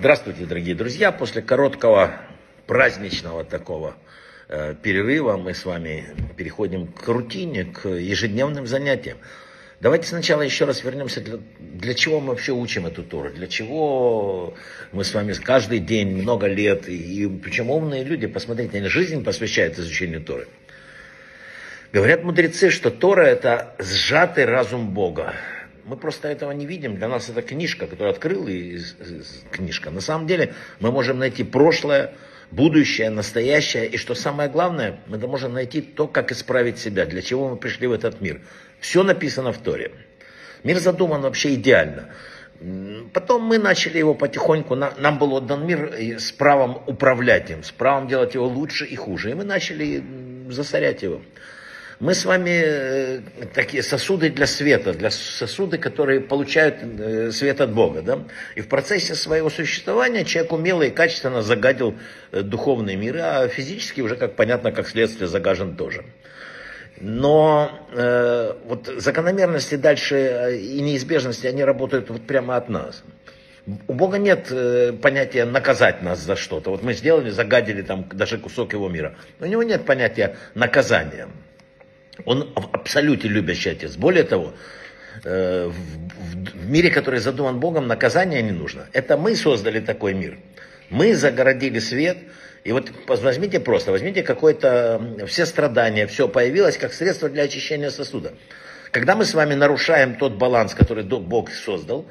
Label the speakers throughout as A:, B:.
A: Здравствуйте, дорогие друзья. После короткого праздничного такого э, перерыва мы с вами переходим к рутине, к ежедневным занятиям. Давайте сначала еще раз вернемся, для, для чего мы вообще учим эту Тору, для чего мы с вами каждый день, много лет, и, и причем умные люди, посмотрите, они жизнь посвящают изучению Торы. Говорят мудрецы, что Тора это сжатый разум Бога. Мы просто этого не видим. Для нас это книжка, которую открыл и книжка. На самом деле мы можем найти прошлое, будущее, настоящее. И что самое главное, мы можем найти то, как исправить себя, для чего мы пришли в этот мир. Все написано в Торе. Мир задуман вообще идеально. Потом мы начали его потихоньку, нам был отдан мир с правом управлять им, с правом делать его лучше и хуже. И мы начали засорять его. Мы с вами э, такие сосуды для света, для сосуды, которые получают э, свет от Бога. Да? И в процессе своего существования человек умело и качественно загадил э, духовный мир, а физически уже, как понятно, как следствие загажен тоже. Но э, вот закономерности дальше и неизбежности, они работают вот прямо от нас. У Бога нет э, понятия наказать нас за что-то. Вот мы сделали, загадили там даже кусок его мира. У него нет понятия наказания. Он в абсолюте любящий отец. Более того, э, в мире, который задуман Богом, наказание не нужно. Это мы создали такой мир. Мы загородили свет. И вот возьмите просто, возьмите какое-то, все страдания, все появилось как средство для очищения сосуда. Когда мы с вами нарушаем тот баланс, который Бог создал,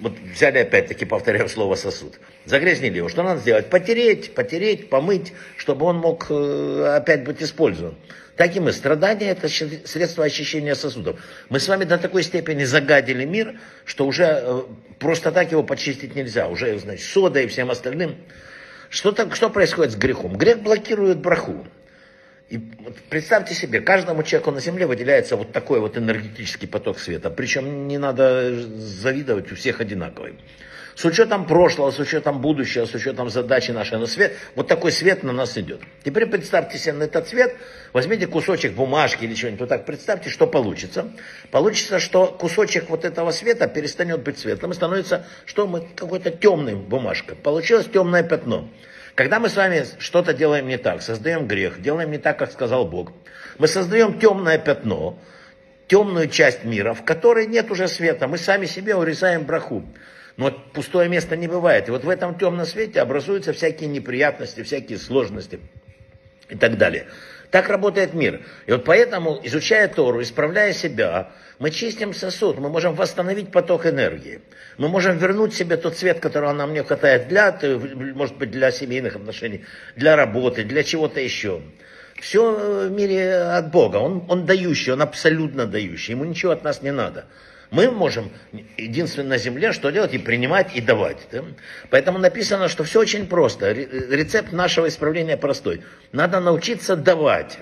A: вот взяли опять-таки, повторяю слово сосуд, загрязнили его, что надо сделать? Потереть, потереть, помыть, чтобы он мог э, опять быть использован. Так и. Страдания – это средство очищения сосудов. Мы с вами до такой степени загадили мир, что уже э, просто так его почистить нельзя. Уже, значит, содой и всем остальным. Что, так, что происходит с грехом? Грех блокирует браху. И представьте себе, каждому человеку на Земле выделяется вот такой вот энергетический поток света. Причем не надо завидовать, у всех одинаковый с учетом прошлого, с учетом будущего, с учетом задачи нашей на свет, вот такой свет на нас идет. Теперь представьте себе на этот свет, возьмите кусочек бумажки или чего-нибудь, вот так представьте, что получится. Получится, что кусочек вот этого света перестанет быть светлым и становится, что мы какой-то темной бумажкой. Получилось темное пятно. Когда мы с вами что-то делаем не так, создаем грех, делаем не так, как сказал Бог, мы создаем темное пятно, темную часть мира, в которой нет уже света, мы сами себе урезаем браху. Но пустое место не бывает. И вот в этом темном свете образуются всякие неприятности, всякие сложности и так далее. Так работает мир. И вот поэтому, изучая Тору, исправляя себя, мы чистим сосуд, мы можем восстановить поток энергии. Мы можем вернуть себе тот цвет, которого нам не хватает для, может быть, для семейных отношений, для работы, для чего-то еще. Все в мире от Бога. Он, он дающий, он абсолютно дающий. Ему ничего от нас не надо. Мы можем единственно на земле что делать и принимать и давать. Да? Поэтому написано, что все очень просто. Рецепт нашего исправления простой. Надо научиться давать.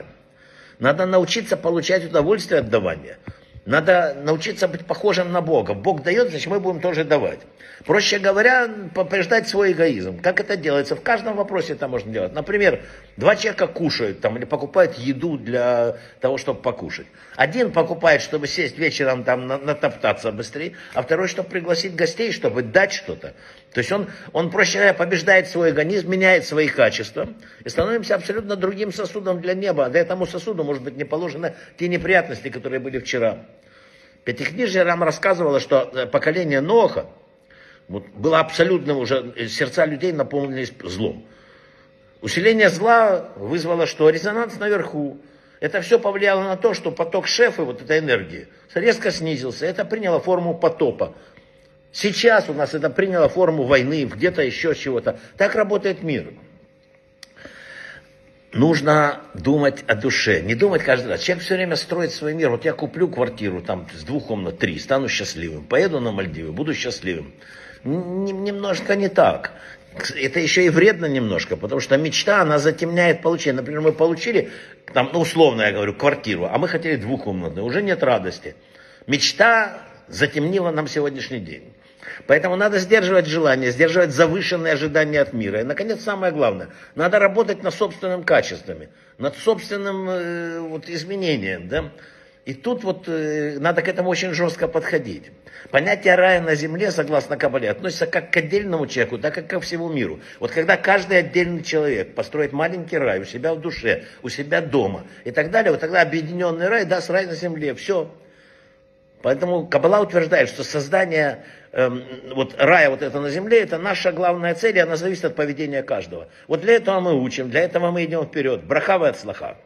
A: Надо научиться получать удовольствие от давания. Надо научиться быть похожим на Бога. Бог дает, значит мы будем тоже давать. Проще говоря, побеждать свой эгоизм. Как это делается? В каждом вопросе это можно делать. Например, два человека кушают там, или покупают еду для того, чтобы покушать. Один покупает, чтобы сесть вечером там натоптаться быстрее, а второй, чтобы пригласить гостей, чтобы дать что-то. То есть он, он, проще говоря, побеждает свой организм, меняет свои качества и становимся абсолютно другим сосудом для неба. А этому сосуду, может быть, не положено те неприятности, которые были вчера. Пятикнижие Рам рассказывало, что э, поколение Ноха вот, было абсолютно уже, э, сердца людей наполнились злом. Усиление зла вызвало что? Резонанс наверху. Это все повлияло на то, что поток шефа, вот этой энергии, резко снизился. Это приняло форму потопа. Сейчас у нас это приняло форму войны, где-то еще чего-то. Так работает мир. Нужно думать о душе, не думать каждый раз. Человек все время строит свой мир. Вот я куплю квартиру там с двух комнат, три, стану счастливым. Поеду на Мальдивы, буду счастливым. Немножко не так. Это еще и вредно немножко, потому что мечта, она затемняет получение. Например, мы получили, там, ну, условно я говорю, квартиру, а мы хотели двухкомнатную, уже нет радости. Мечта затемнила нам сегодняшний день. Поэтому надо сдерживать желание, сдерживать завышенные ожидания от мира. И, наконец, самое главное, надо работать над собственными качествами, над собственным э, вот, изменением. Да? И тут вот э, надо к этому очень жестко подходить. Понятие рая на земле, согласно Кабале, относится как к отдельному человеку, так и ко всему миру. Вот когда каждый отдельный человек построит маленький рай у себя в душе, у себя дома и так далее, вот тогда объединенный рай даст рай на земле. Все. Поэтому Кабала утверждает, что создание эм, вот рая вот это на земле, это наша главная цель, и она зависит от поведения каждого. Вот для этого мы учим, для этого мы идем вперед. Брахава от слаха.